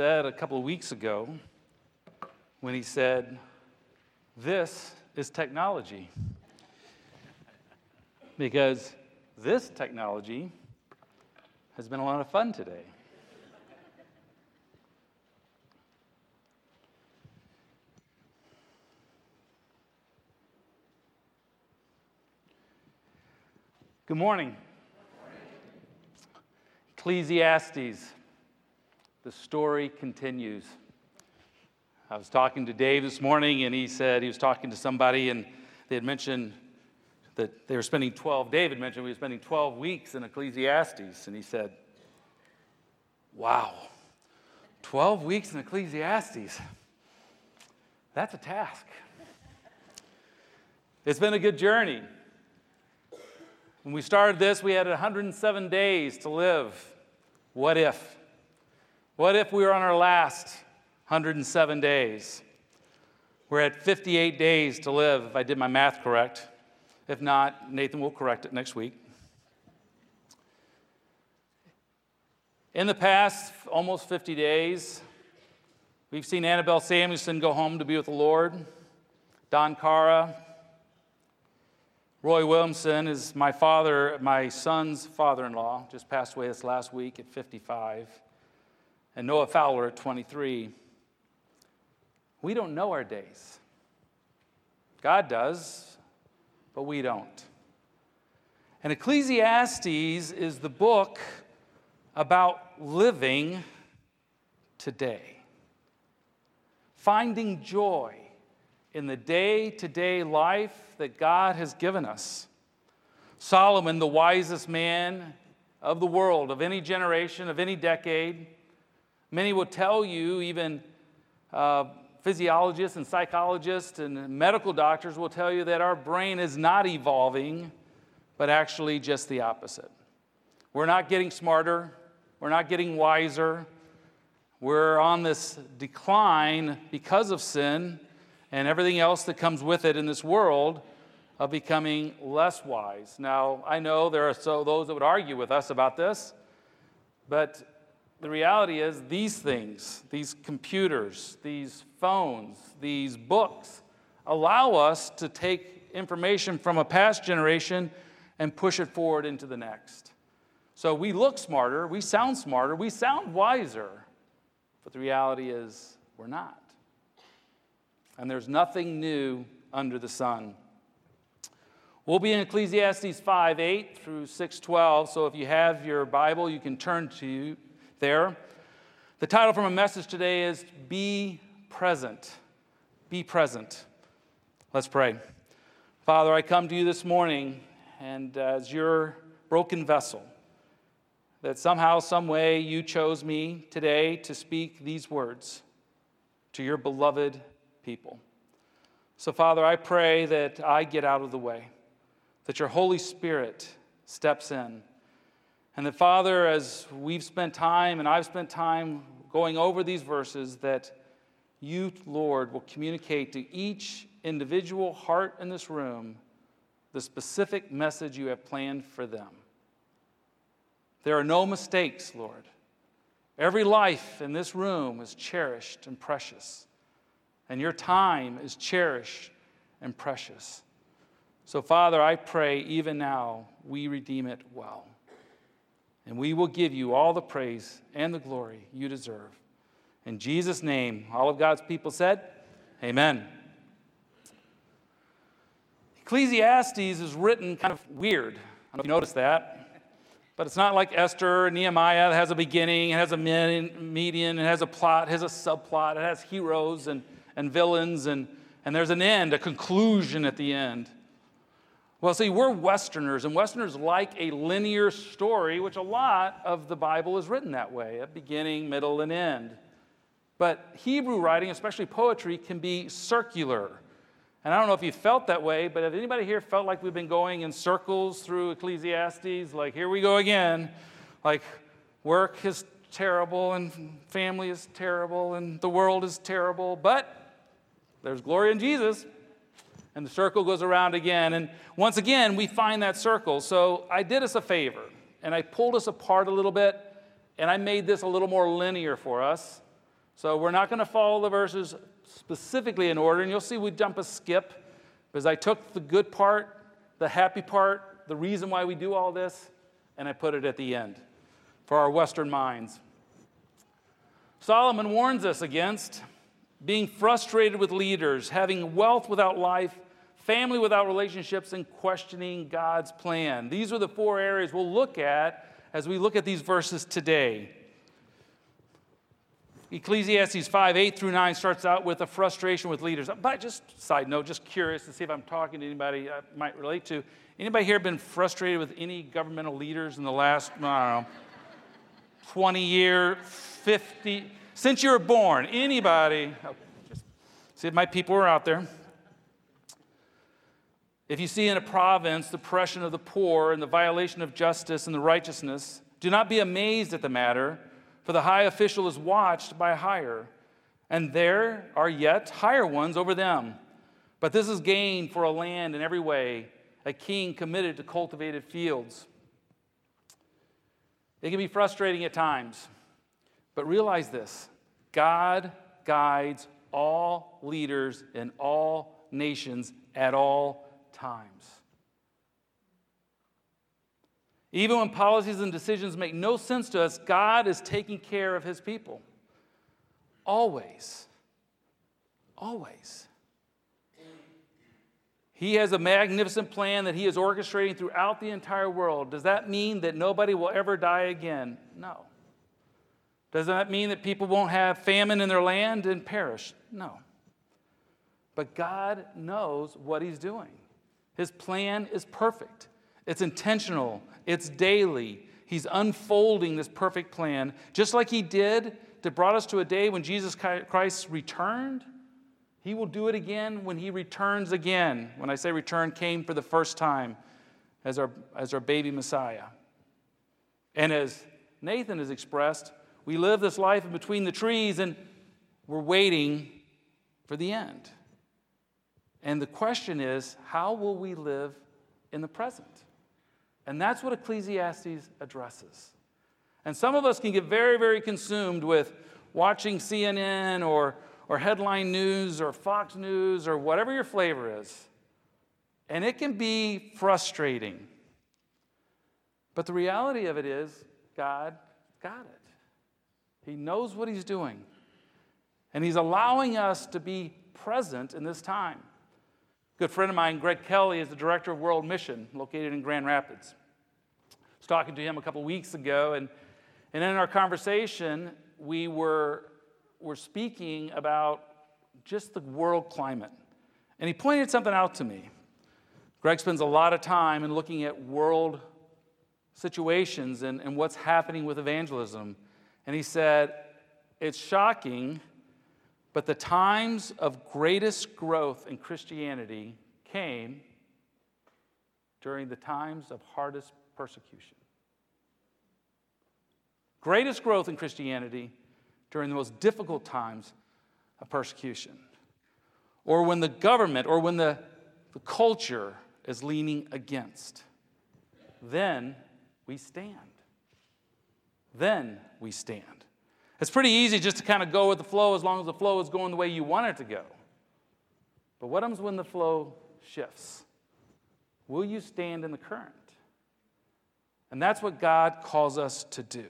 said a couple of weeks ago when he said, This is technology. Because this technology has been a lot of fun today. Good morning. Ecclesiastes. The story continues. I was talking to Dave this morning, and he said he was talking to somebody, and they had mentioned that they were spending 12, David mentioned we were spending 12 weeks in Ecclesiastes, and he said, Wow, 12 weeks in Ecclesiastes. That's a task. It's been a good journey. When we started this, we had 107 days to live. What if? What if we were on our last 107 days? We're at 58 days to live, if I did my math correct. If not, Nathan will correct it next week. In the past almost 50 days, we've seen Annabelle Samuelson go home to be with the Lord. Don Cara, Roy Williamson is my father, my son's father in law, just passed away this last week at 55, and Noah Fowler at 23. We don't know our days. God does, but we don't. And Ecclesiastes is the book about living today, finding joy in the day to day life that God has given us. Solomon, the wisest man of the world, of any generation, of any decade, many will tell you, even uh, physiologists and psychologists and medical doctors will tell you that our brain is not evolving, but actually just the opposite. We're not getting smarter, we're not getting wiser. We're on this decline because of sin and everything else that comes with it in this world of becoming less wise. Now, I know there are so those that would argue with us about this, but the reality is these things, these computers, these phones, these books, allow us to take information from a past generation and push it forward into the next. So we look smarter, we sound smarter, we sound wiser, but the reality is we're not and there's nothing new under the sun. We'll be in Ecclesiastes 5 8 through 6 12, so if you have your Bible, you can turn to there. The title from a message today is Be Present. Be Present. Let's pray. Father, I come to you this morning, and uh, as your broken vessel, that somehow, some way, you chose me today to speak these words to your beloved people. So, Father, I pray that I get out of the way, that your Holy Spirit steps in. And that, Father, as we've spent time and I've spent time going over these verses, that you, Lord, will communicate to each individual heart in this room the specific message you have planned for them. There are no mistakes, Lord. Every life in this room is cherished and precious and your time is cherished and precious. So, Father, I pray even now we redeem it well. And we will give you all the praise and the glory you deserve. In Jesus' name, all of God's people said, Amen. Ecclesiastes is written kind of weird. I don't know if you noticed that. But it's not like Esther or Nehemiah that has a beginning, it has a median, it has a plot, it has a subplot, it has heroes and and villains, and, and there's an end, a conclusion at the end. Well, see, we're Westerners, and Westerners like a linear story, which a lot of the Bible is written that way a beginning, middle, and end. But Hebrew writing, especially poetry, can be circular. And I don't know if you felt that way, but have anybody here felt like we've been going in circles through Ecclesiastes? Like, here we go again. Like, work is terrible, and family is terrible, and the world is terrible, but there's glory in Jesus. And the circle goes around again. And once again, we find that circle. So I did us a favor and I pulled us apart a little bit and I made this a little more linear for us. So we're not going to follow the verses specifically in order, and you'll see we jump a skip because I took the good part, the happy part, the reason why we do all this, and I put it at the end for our Western minds. Solomon warns us against being frustrated with leaders, having wealth without life, family without relationships, and questioning God's plan. These are the four areas we'll look at as we look at these verses today. Ecclesiastes 5, 8 through 9 starts out with a frustration with leaders. But just side note, just curious to see if I'm talking to anybody I might relate to. Anybody here been frustrated with any governmental leaders in the last, I don't know, 20 year, 50, since you were born? Anybody? Oh, just see if my people are out there. If you see in a province the oppression of the poor and the violation of justice and the righteousness, do not be amazed at the matter, for the high official is watched by higher, and there are yet higher ones over them. But this is gain for a land in every way, a king committed to cultivated fields. It can be frustrating at times, but realize this God guides all leaders in all nations at all times. Even when policies and decisions make no sense to us, God is taking care of his people. Always. Always. He has a magnificent plan that he is orchestrating throughout the entire world. Does that mean that nobody will ever die again? No. Does that mean that people won't have famine in their land and perish? No. But God knows what he's doing. His plan is perfect, it's intentional, it's daily. He's unfolding this perfect plan, just like He did to brought us to a day when Jesus Christ returned. He will do it again when He returns again. When I say return, came for the first time as our, as our baby Messiah. And as Nathan has expressed, we live this life in between the trees and we're waiting for the end. And the question is, how will we live in the present? And that's what Ecclesiastes addresses. And some of us can get very, very consumed with watching CNN or, or headline news or Fox News or whatever your flavor is. And it can be frustrating. But the reality of it is, God got it. He knows what He's doing. And He's allowing us to be present in this time good friend of mine, Greg Kelly, is the director of World Mission located in Grand Rapids. I was talking to him a couple weeks ago, and, and in our conversation, we were, were speaking about just the world climate. And he pointed something out to me. Greg spends a lot of time in looking at world situations and, and what's happening with evangelism. And he said, It's shocking but the times of greatest growth in Christianity came during the times of hardest persecution. Greatest growth in Christianity during the most difficult times of persecution. Or when the government or when the, the culture is leaning against. Then we stand. Then we stand. It's pretty easy just to kind of go with the flow as long as the flow is going the way you want it to go. But what happens when the flow shifts? Will you stand in the current? And that's what God calls us to do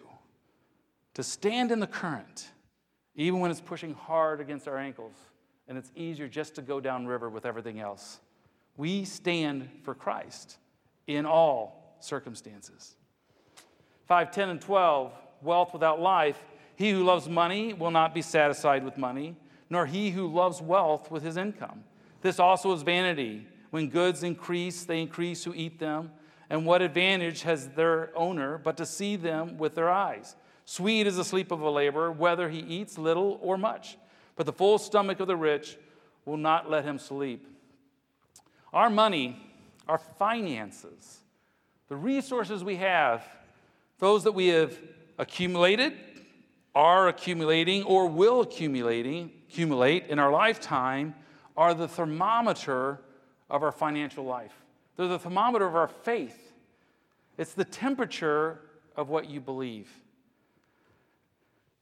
to stand in the current, even when it's pushing hard against our ankles and it's easier just to go downriver with everything else. We stand for Christ in all circumstances. 5, 10, and 12 wealth without life he who loves money will not be satisfied with money, nor he who loves wealth with his income. This also is vanity. When goods increase, they increase who eat them. And what advantage has their owner but to see them with their eyes? Sweet is the sleep of a laborer, whether he eats little or much. But the full stomach of the rich will not let him sleep. Our money, our finances, the resources we have, those that we have accumulated, are accumulating or will accumulating, accumulate in our lifetime are the thermometer of our financial life. They're the thermometer of our faith. It's the temperature of what you believe.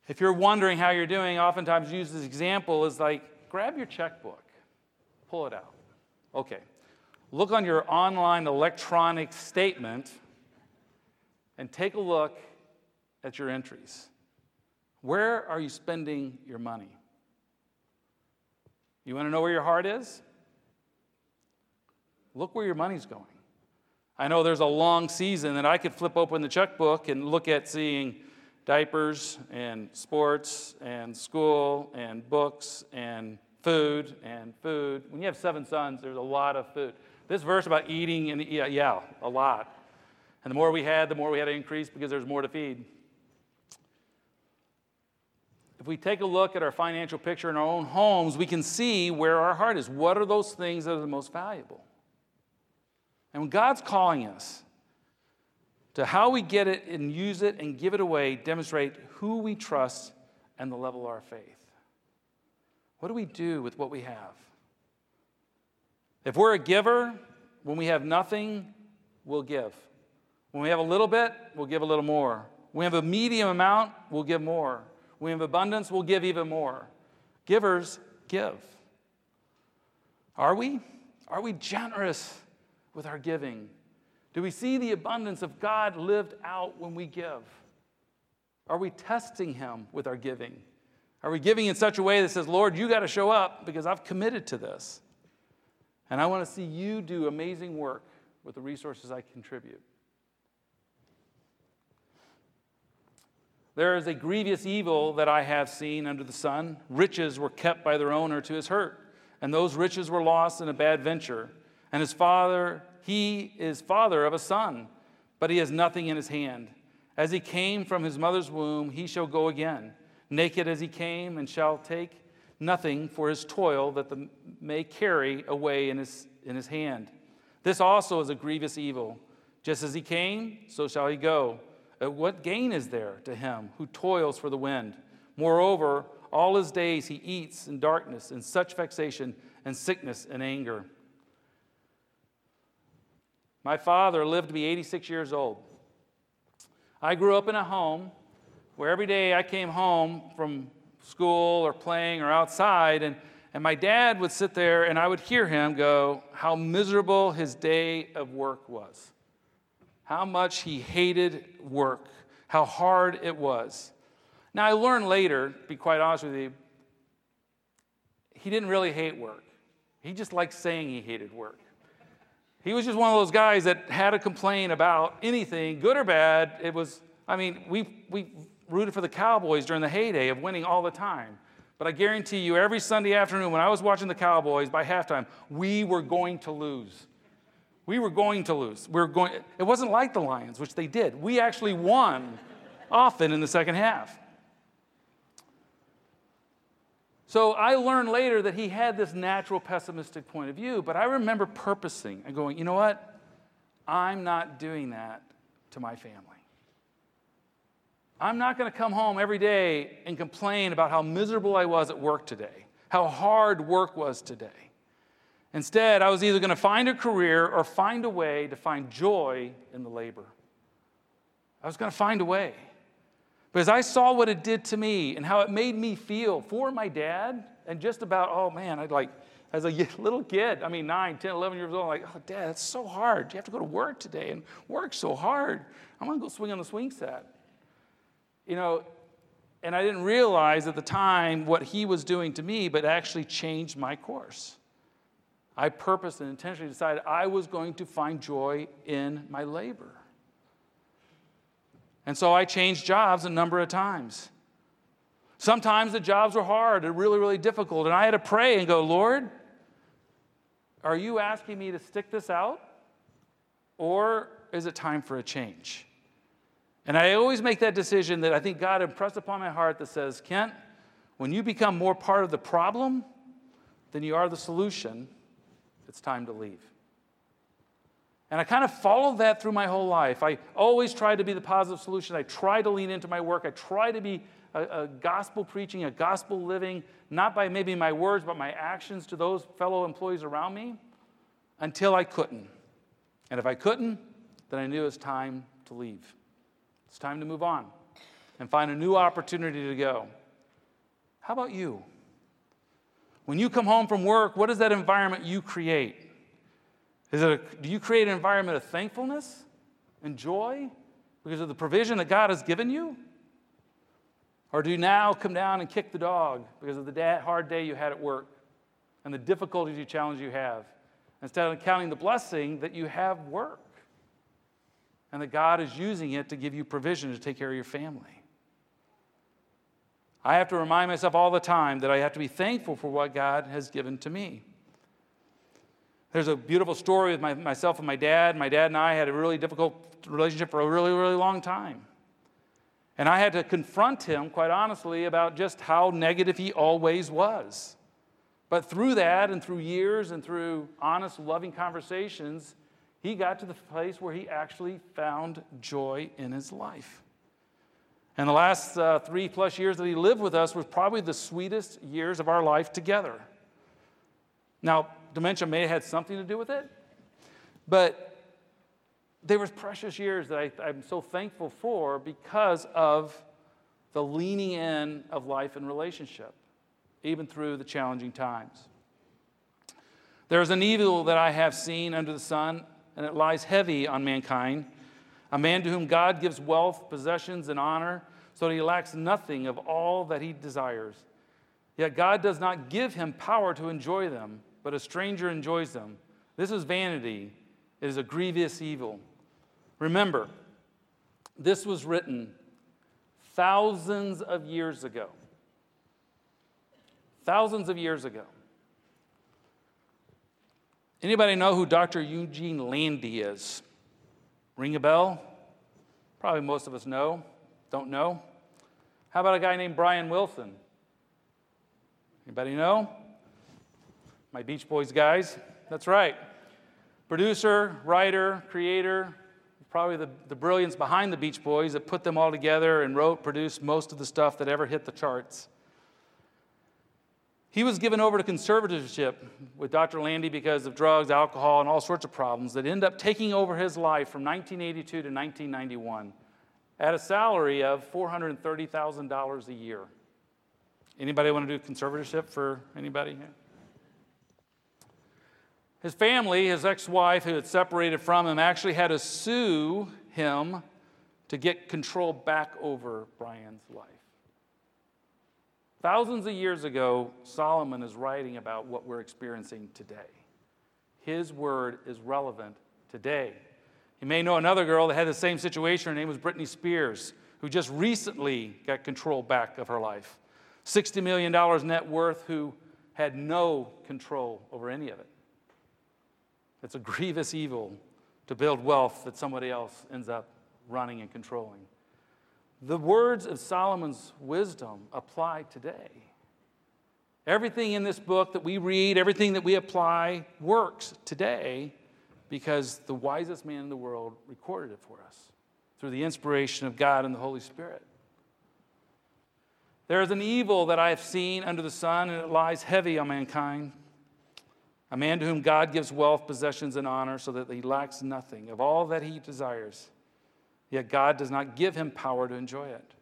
If you're wondering how you're doing, oftentimes use this example is like grab your checkbook, pull it out. Okay. Look on your online electronic statement and take a look at your entries. Where are you spending your money? You want to know where your heart is? Look where your money's going. I know there's a long season that I could flip open the checkbook and look at seeing diapers and sports and school and books and food and food. When you have seven sons, there's a lot of food. This verse about eating and yeah, yeah, a lot. And the more we had, the more we had to increase because there's more to feed. If we take a look at our financial picture in our own homes, we can see where our heart is. What are those things that are the most valuable? And when God's calling us to how we get it and use it and give it away, demonstrate who we trust and the level of our faith. What do we do with what we have? If we're a giver, when we have nothing, we'll give. When we have a little bit, we'll give a little more. When we have a medium amount, we'll give more. We have abundance, we'll give even more. Givers give. Are we? Are we generous with our giving? Do we see the abundance of God lived out when we give? Are we testing Him with our giving? Are we giving in such a way that says, Lord, you got to show up because I've committed to this? And I want to see you do amazing work with the resources I contribute. There is a grievous evil that I have seen under the sun. Riches were kept by their owner to his hurt, and those riches were lost in a bad venture. And his father, he is father of a son, but he has nothing in his hand. As he came from his mother's womb, he shall go again, naked as he came, and shall take nothing for his toil that the, may carry away in his, in his hand. This also is a grievous evil. Just as he came, so shall he go. What gain is there to him who toils for the wind? Moreover, all his days he eats in darkness, in such vexation and sickness and anger. My father lived to be 86 years old. I grew up in a home where every day I came home from school or playing or outside, and, and my dad would sit there and I would hear him go, How miserable his day of work was how much he hated work, how hard it was. Now, I learned later, to be quite honest with you, he didn't really hate work. He just liked saying he hated work. He was just one of those guys that had to complain about anything, good or bad. It was, I mean, we, we rooted for the Cowboys during the heyday of winning all the time. But I guarantee you, every Sunday afternoon when I was watching the Cowboys by halftime, we were going to lose. We were going to lose. We were going, it wasn't like the Lions, which they did. We actually won often in the second half. So I learned later that he had this natural pessimistic point of view, but I remember purposing and going, you know what? I'm not doing that to my family. I'm not going to come home every day and complain about how miserable I was at work today, how hard work was today. Instead, I was either going to find a career or find a way to find joy in the labor. I was going to find a way. Because I saw what it did to me and how it made me feel for my dad and just about, oh man, I'd like, as a little kid, I mean, 9, 10, 11 years old, I'm like, oh, dad, it's so hard. You have to go to work today and work so hard. I'm going to go swing on the swing set. You know, and I didn't realize at the time what he was doing to me, but actually changed my course. I purposed and intentionally decided I was going to find joy in my labor. And so I changed jobs a number of times. Sometimes the jobs were hard and really, really difficult. And I had to pray and go, Lord, are you asking me to stick this out? Or is it time for a change? And I always make that decision that I think God impressed upon my heart that says, Kent, when you become more part of the problem than you are the solution, it's time to leave. And I kind of followed that through my whole life. I always tried to be the positive solution. I tried to lean into my work. I tried to be a, a, gospel preaching, a gospel living, not by maybe my words, but my actions to those fellow employees around me until I couldn't. And if I couldn't, then I knew it was time to leave. It's time to move on. and find a new opportunity to go. How about you? When you come home from work, what is that environment you create? Is it a, do you create an environment of thankfulness and joy because of the provision that God has given you? Or do you now come down and kick the dog because of the hard day you had at work and the difficulties you challenge you have? Instead of counting the blessing that you have work and that God is using it to give you provision to take care of your family. I have to remind myself all the time that I have to be thankful for what God has given to me. There's a beautiful story with my, myself and my dad. My dad and I had a really difficult relationship for a really, really long time. And I had to confront him, quite honestly, about just how negative he always was. But through that, and through years, and through honest, loving conversations, he got to the place where he actually found joy in his life. And the last uh, three plus years that he lived with us was probably the sweetest years of our life together. Now, dementia may have had something to do with it, but they were precious years that I, I'm so thankful for because of the leaning in of life and relationship, even through the challenging times. There is an evil that I have seen under the sun, and it lies heavy on mankind. A man to whom God gives wealth, possessions, and honor, so that he lacks nothing of all that he desires. Yet God does not give him power to enjoy them, but a stranger enjoys them. This is vanity, it is a grievous evil. Remember, this was written thousands of years ago. Thousands of years ago. Anybody know who Dr. Eugene Landy is? Ring a bell? Probably most of us know. Don't know? How about a guy named Brian Wilson? Anybody know? My Beach Boys guys? That's right. Producer, writer, creator, probably the, the brilliance behind the Beach Boys that put them all together and wrote, produced most of the stuff that ever hit the charts. He was given over to conservatorship with Dr. Landy because of drugs, alcohol, and all sorts of problems that ended up taking over his life from 1982 to 1991 at a salary of $430,000 a year. Anybody want to do conservatorship for anybody here? His family, his ex wife, who had separated from him, actually had to sue him to get control back over Brian's life. Thousands of years ago, Solomon is writing about what we're experiencing today. His word is relevant today. You may know another girl that had the same situation. Her name was Britney Spears, who just recently got control back of her life. $60 million net worth, who had no control over any of it. It's a grievous evil to build wealth that somebody else ends up running and controlling. The words of Solomon's wisdom apply today. Everything in this book that we read, everything that we apply, works today because the wisest man in the world recorded it for us through the inspiration of God and the Holy Spirit. There is an evil that I have seen under the sun, and it lies heavy on mankind. A man to whom God gives wealth, possessions, and honor so that he lacks nothing of all that he desires. Yet God does not give him power to enjoy it.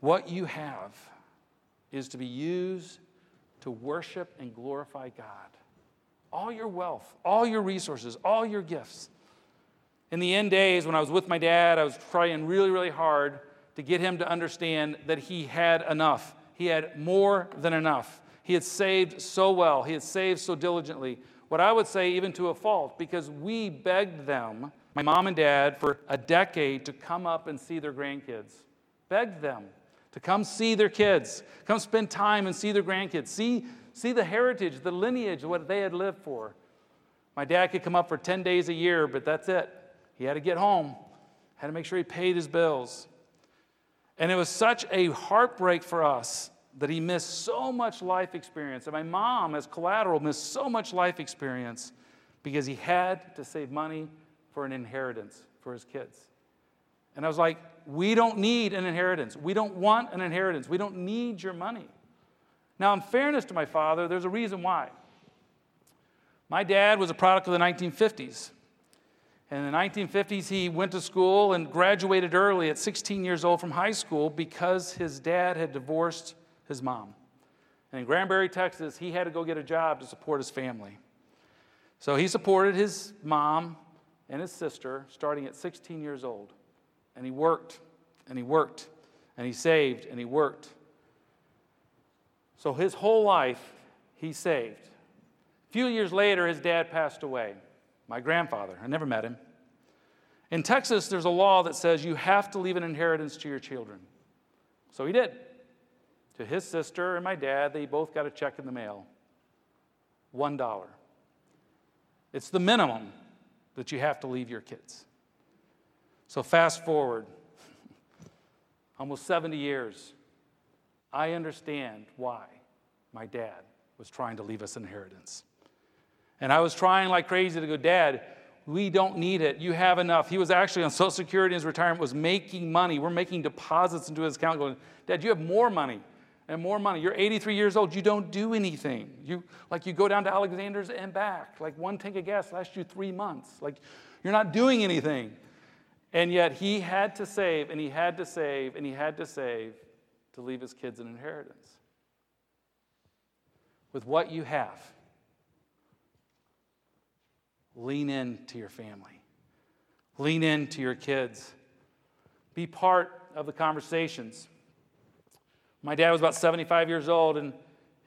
What you have is to be used to worship and glorify God. All your wealth, all your resources, all your gifts. In the end days, when I was with my dad, I was trying really, really hard to get him to understand that he had enough. He had more than enough. He had saved so well, he had saved so diligently. What I would say, even to a fault, because we begged them, my mom and dad, for a decade to come up and see their grandkids. Begged them to come see their kids, come spend time and see their grandkids, see, see the heritage, the lineage, what they had lived for. My dad could come up for 10 days a year, but that's it. He had to get home, had to make sure he paid his bills. And it was such a heartbreak for us that he missed so much life experience. And my mom, as collateral, missed so much life experience because he had to save money for an inheritance for his kids. And I was like, we don't need an inheritance. We don't want an inheritance. We don't need your money. Now, in fairness to my father, there's a reason why. My dad was a product of the 1950s. And in the 1950s, he went to school and graduated early at 16 years old from high school because his dad had divorced his mom. And in Granbury, Texas, he had to go get a job to support his family. So he supported his mom and his sister starting at 16 years old. And he worked, and he worked, and he saved, and he worked. So his whole life, he saved. A few years later, his dad passed away my grandfather. I never met him. In Texas, there's a law that says you have to leave an inheritance to your children. So he did. To his sister and my dad, they both got a check in the mail $1. It's the minimum that you have to leave your kids. So fast forward almost 70 years. I understand why my dad was trying to leave us inheritance. And I was trying like crazy to go, Dad, we don't need it. You have enough. He was actually on Social Security in his retirement, was making money. We're making deposits into his account, going, Dad, you have more money and more money. You're 83 years old. You don't do anything. You like you go down to Alexander's and back. Like one tank of gas lasts you three months. Like you're not doing anything. And yet he had to save and he had to save and he had to save to leave his kids an inheritance. With what you have Lean into your family, lean into your kids, be part of the conversations. My dad was about 75 years old, and,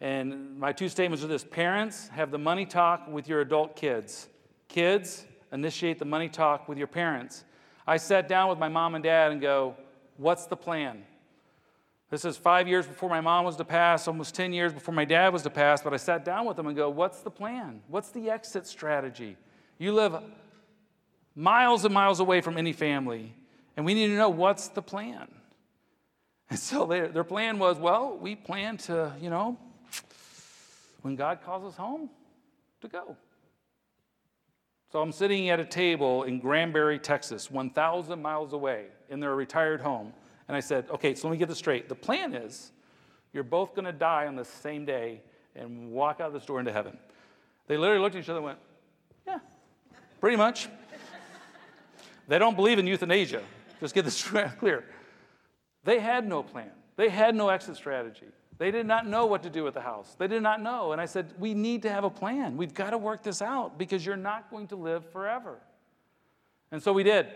and my two statements are this Parents, have the money talk with your adult kids. Kids, initiate the money talk with your parents. I sat down with my mom and dad and go, What's the plan? This is five years before my mom was to pass, almost 10 years before my dad was to pass, but I sat down with them and go, What's the plan? What's the exit strategy? You live miles and miles away from any family, and we need to know what's the plan. And so their, their plan was well, we plan to, you know, when God calls us home, to go. So I'm sitting at a table in Granbury, Texas, 1,000 miles away in their retired home. And I said, okay, so let me get this straight. The plan is you're both going to die on the same day and walk out of this door into heaven. They literally looked at each other and went, yeah, pretty much. they don't believe in euthanasia. Just get this clear. They had no plan, they had no exit strategy. They did not know what to do with the house. They did not know. And I said, We need to have a plan. We've got to work this out because you're not going to live forever. And so we did.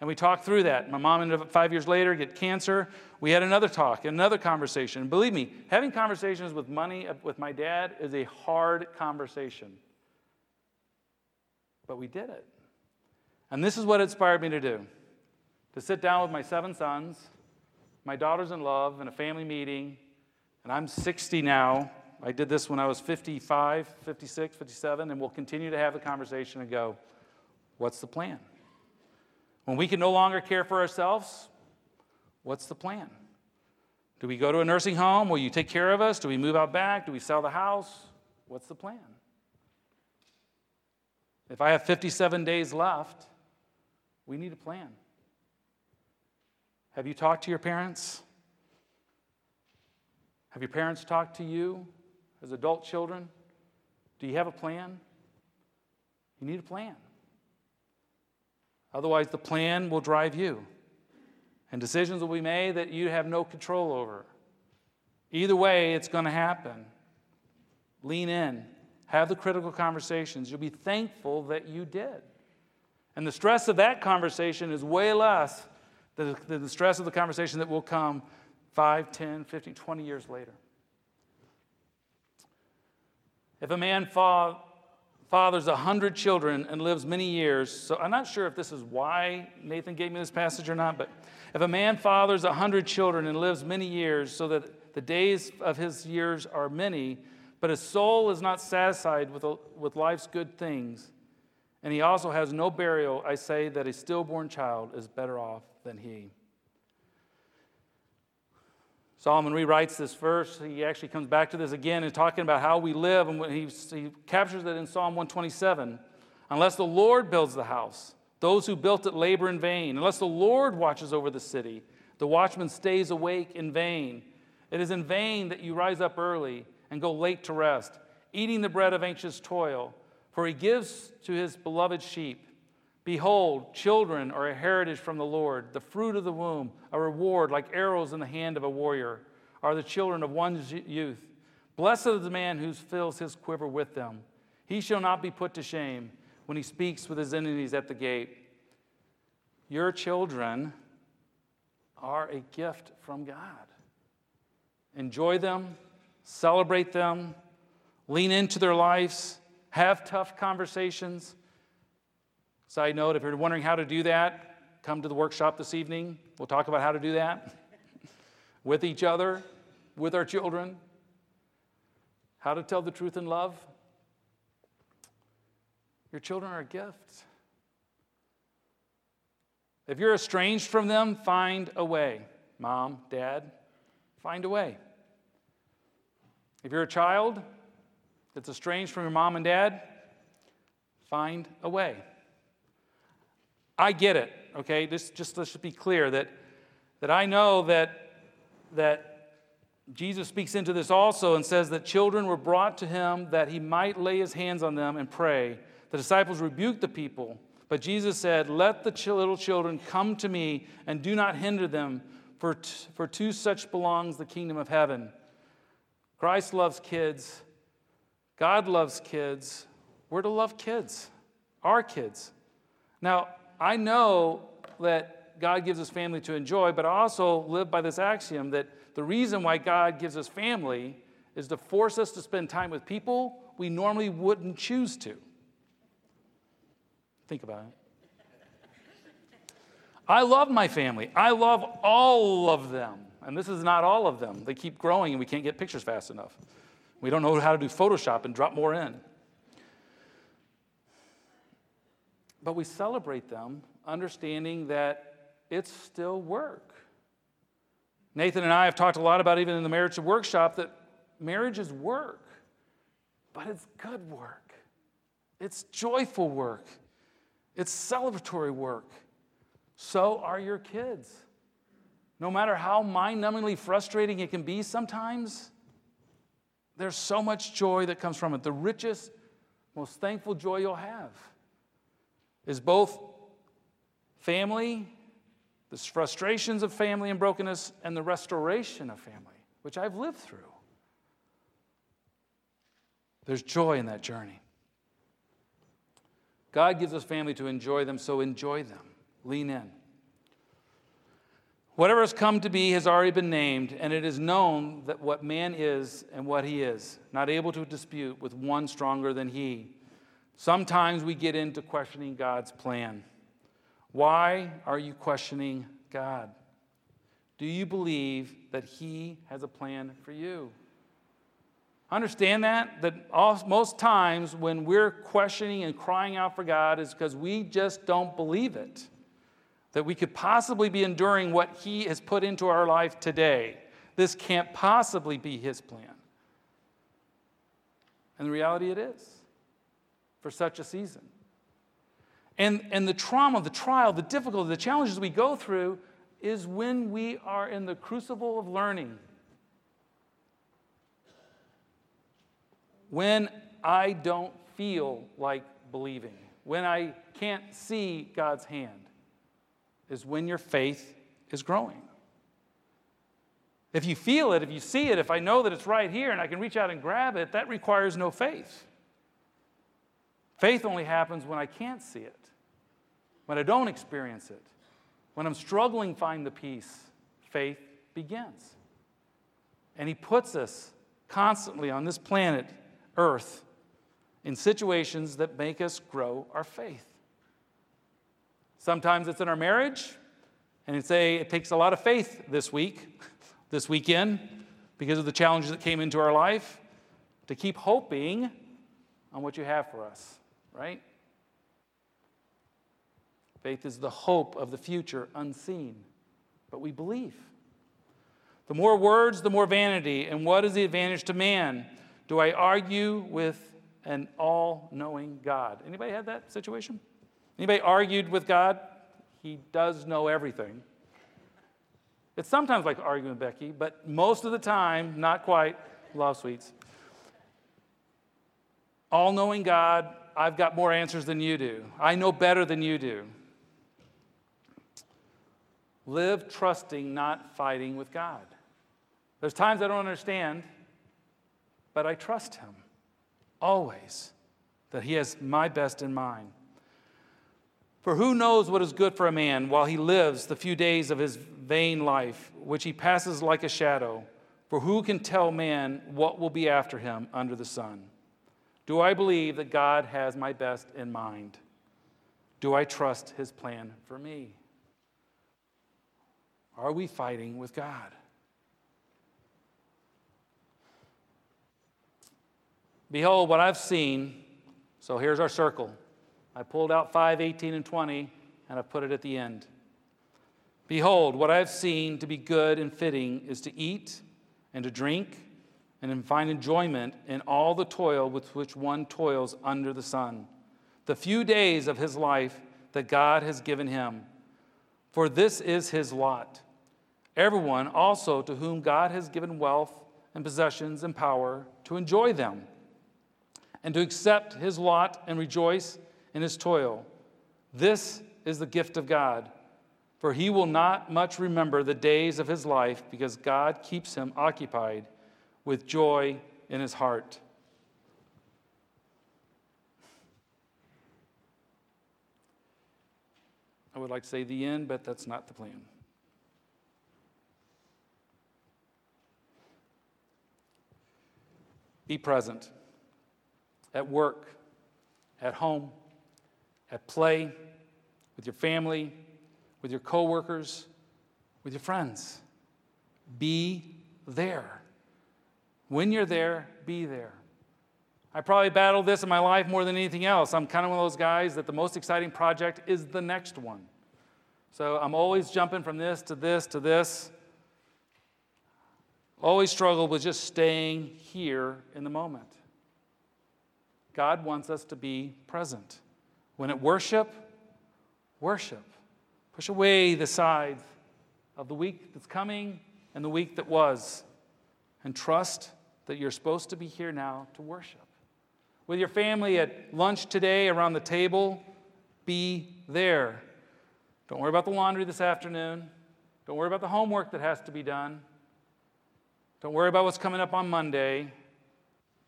And we talked through that. My mom ended up five years later get cancer. We had another talk, another conversation. And believe me, having conversations with money with my dad is a hard conversation but we did it. And this is what inspired me to do to sit down with my seven sons, my daughters in love, in a family meeting. And I'm 60 now. I did this when I was 55, 56, 57, and we'll continue to have the conversation and go, what's the plan? When we can no longer care for ourselves, what's the plan? Do we go to a nursing home? Will you take care of us? Do we move out back? Do we sell the house? What's the plan? If I have 57 days left, we need a plan. Have you talked to your parents? Have your parents talked to you as adult children? Do you have a plan? You need a plan. Otherwise, the plan will drive you, and decisions will be made that you have no control over. Either way, it's going to happen. Lean in. Have the critical conversations. You'll be thankful that you did. And the stress of that conversation is way less than the stress of the conversation that will come 5, 10, 15, 20 years later. If a man fa- fathers a hundred children and lives many years, so I'm not sure if this is why Nathan gave me this passage or not, but if a man fathers a hundred children and lives many years, so that the days of his years are many, but his soul is not satisfied with, with life's good things, and he also has no burial. I say that a stillborn child is better off than he. Solomon rewrites this verse. He actually comes back to this again and talking about how we live, and he, he captures it in Psalm 127. Unless the Lord builds the house, those who built it labor in vain. Unless the Lord watches over the city, the watchman stays awake in vain. It is in vain that you rise up early and go late to rest, eating the bread of anxious toil, for he gives to his beloved sheep. Behold, children are a heritage from the Lord, the fruit of the womb, a reward like arrows in the hand of a warrior, are the children of one's youth. Blessed is the man who fills his quiver with them. He shall not be put to shame when he speaks with his enemies at the gate. Your children are a gift from God. Enjoy them, celebrate them, lean into their lives, have tough conversations Side note if you're wondering how to do that, come to the workshop this evening. We'll talk about how to do that with each other, with our children, how to tell the truth in love. Your children are a gift. If you're estranged from them, find a way. Mom, dad, find a way. If you're a child that's estranged from your mom and dad, find a way. I get it, okay? This, just let's be clear that, that I know that, that Jesus speaks into this also and says that children were brought to him that he might lay his hands on them and pray. The disciples rebuked the people, but Jesus said, Let the little children come to me and do not hinder them, for, t- for to such belongs the kingdom of heaven. Christ loves kids. God loves kids. We're to love kids, our kids. Now, I know that God gives us family to enjoy, but I also live by this axiom that the reason why God gives us family is to force us to spend time with people we normally wouldn't choose to. Think about it. I love my family. I love all of them. And this is not all of them. They keep growing and we can't get pictures fast enough. We don't know how to do Photoshop and drop more in. But we celebrate them, understanding that it's still work. Nathan and I have talked a lot about, even in the marriage workshop, that marriage is work, but it's good work. It's joyful work. It's celebratory work. So are your kids. No matter how mind numbingly frustrating it can be sometimes, there's so much joy that comes from it. The richest, most thankful joy you'll have is both family, the frustrations of family and brokenness, and the restoration of family, which I've lived through. There's joy in that journey. God gives us family to enjoy them, so enjoy them. Lean in. Whatever has come to be has already been named, and it is known that what man is and what he is, not able to dispute with one stronger than he. Sometimes we get into questioning God's plan. Why are you questioning God? Do you believe that He has a plan for you? Understand that? That most times when we're questioning and crying out for God is because we just don't believe it. That we could possibly be enduring what He has put into our life today. This can't possibly be His plan. And the reality it is for such a season. And, and the trauma, the trial, the difficulty, the challenges we go through is when we are in the crucible of learning. When I don't feel like believing, when I can't see God's hand, is when your faith is growing. If you feel it, if you see it, if I know that it's right here and I can reach out and grab it, that requires no faith. Faith only happens when I can't see it, when I don't experience it, when I'm struggling to find the peace. Faith begins. And He puts us constantly on this planet, Earth, in situations that make us grow our faith. Sometimes it's in our marriage, and it's a, it takes a lot of faith this week, this weekend, because of the challenges that came into our life, to keep hoping on what you have for us right? Faith is the hope of the future unseen, but we believe. The more words, the more vanity. And what is the advantage to man? Do I argue with an all-knowing God? Anybody had that situation? Anybody argued with God? He does know everything. It's sometimes like arguing with Becky, but most of the time, not quite. Love sweets. All knowing God, I've got more answers than you do. I know better than you do. Live trusting, not fighting with God. There's times I don't understand, but I trust Him always that He has my best in mind. For who knows what is good for a man while he lives the few days of his vain life, which he passes like a shadow? For who can tell man what will be after him under the sun? Do I believe that God has my best in mind? Do I trust his plan for me? Are we fighting with God? Behold, what I've seen. So here's our circle. I pulled out 5, 18, and 20, and I've put it at the end. Behold, what I have seen to be good and fitting is to eat and to drink and find enjoyment in all the toil with which one toils under the sun, the few days of his life that God has given him. For this is his lot. Everyone also to whom God has given wealth and possessions and power to enjoy them, and to accept his lot and rejoice in his toil. This is the gift of God. For he will not much remember the days of his life because God keeps him occupied with joy in his heart. I would like to say the end, but that's not the plan. Be present at work, at home at play, with your family, with your coworkers, with your friends. Be there. When you're there, be there. I probably battled this in my life more than anything else. I'm kind of one of those guys that the most exciting project is the next one. So I'm always jumping from this to this to this. Always struggle with just staying here in the moment. God wants us to be present. When at worship, worship. Push away the side of the week that's coming and the week that was, and trust that you're supposed to be here now to worship. With your family at lunch today around the table, be there. Don't worry about the laundry this afternoon. Don't worry about the homework that has to be done. Don't worry about what's coming up on Monday.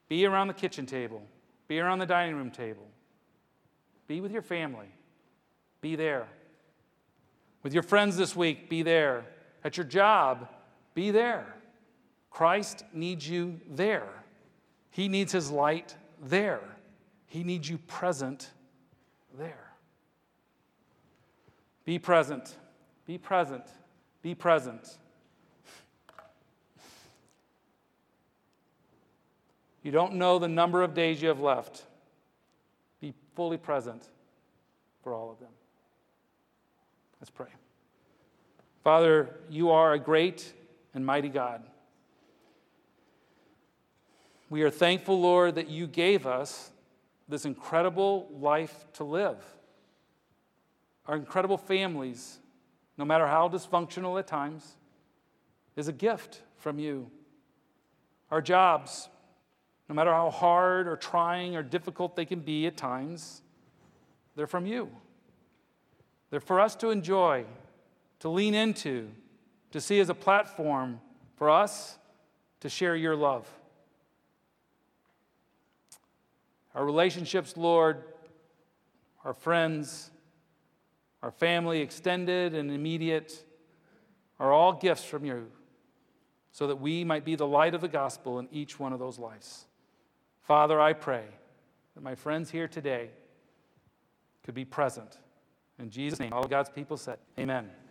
Be around the kitchen table, be around the dining room table. Be with your family. Be there. With your friends this week, be there. At your job, be there. Christ needs you there. He needs his light there. He needs you present there. Be present. Be present. Be present. You don't know the number of days you have left fully present for all of them. Let's pray. Father, you are a great and mighty God. We are thankful, Lord, that you gave us this incredible life to live. Our incredible families, no matter how dysfunctional at times, is a gift from you. Our jobs, no matter how hard or trying or difficult they can be at times, they're from you. They're for us to enjoy, to lean into, to see as a platform for us to share your love. Our relationships, Lord, our friends, our family, extended and immediate, are all gifts from you so that we might be the light of the gospel in each one of those lives. Father, I pray that my friends here today could be present. In Jesus' name, all God's people said, Amen.